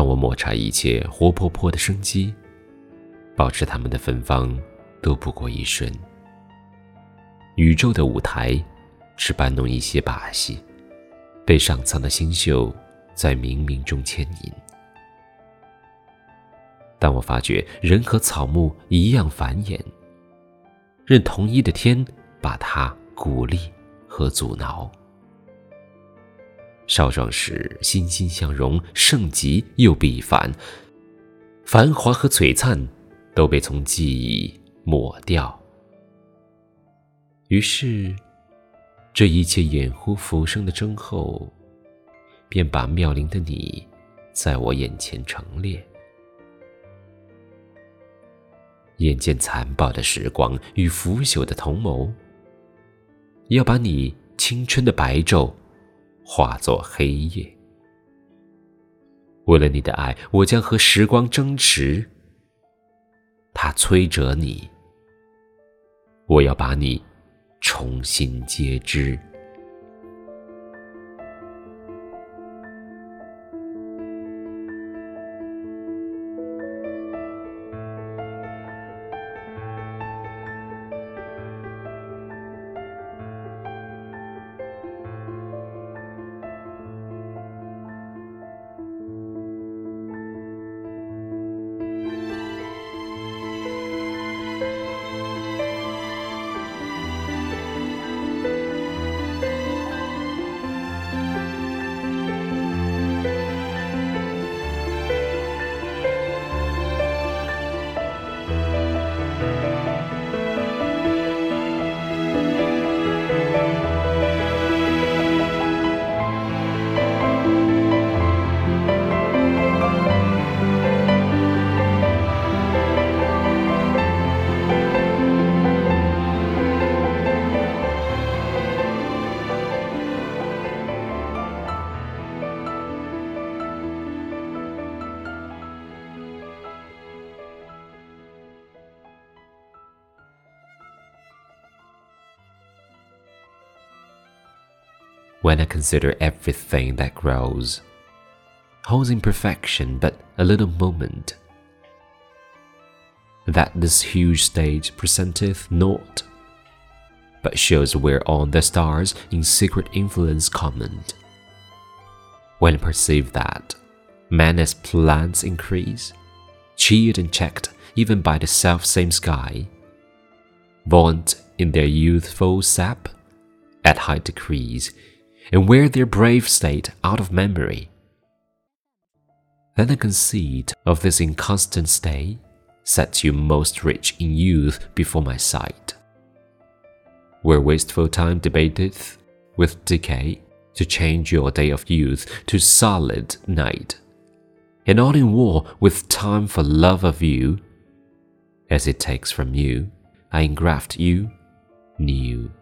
当我抹茶一切活泼泼的生机，保持它们的芬芳，都不过一瞬。宇宙的舞台，只搬弄一些把戏，被上苍的星宿在冥冥中牵引。当我发觉人和草木一样繁衍，任同一的天把它鼓励和阻挠。少壮时，欣欣向荣，盛极又必反。繁华和璀璨都被从记忆抹掉。于是，这一切掩护浮生的征候，便把妙龄的你，在我眼前陈列。眼见残暴的时光与腐朽的同谋，要把你青春的白昼。化作黑夜。为了你的爱，我将和时光争执。它摧折你，我要把你重新接枝。When I consider everything that grows, holds imperfection but a little moment, that this huge stage presenteth naught, but shows whereon the stars in secret influence comment. When I perceive that, man as plants increase, cheered and checked even by the self same sky, vaunt in their youthful sap, at high decrees, and wear their brave state out of memory. Then the conceit of this inconstant stay sets you most rich in youth before my sight. Where wasteful time debateth with decay to change your day of youth to solid night, and all in war with time for love of you, as it takes from you, I engraft you new.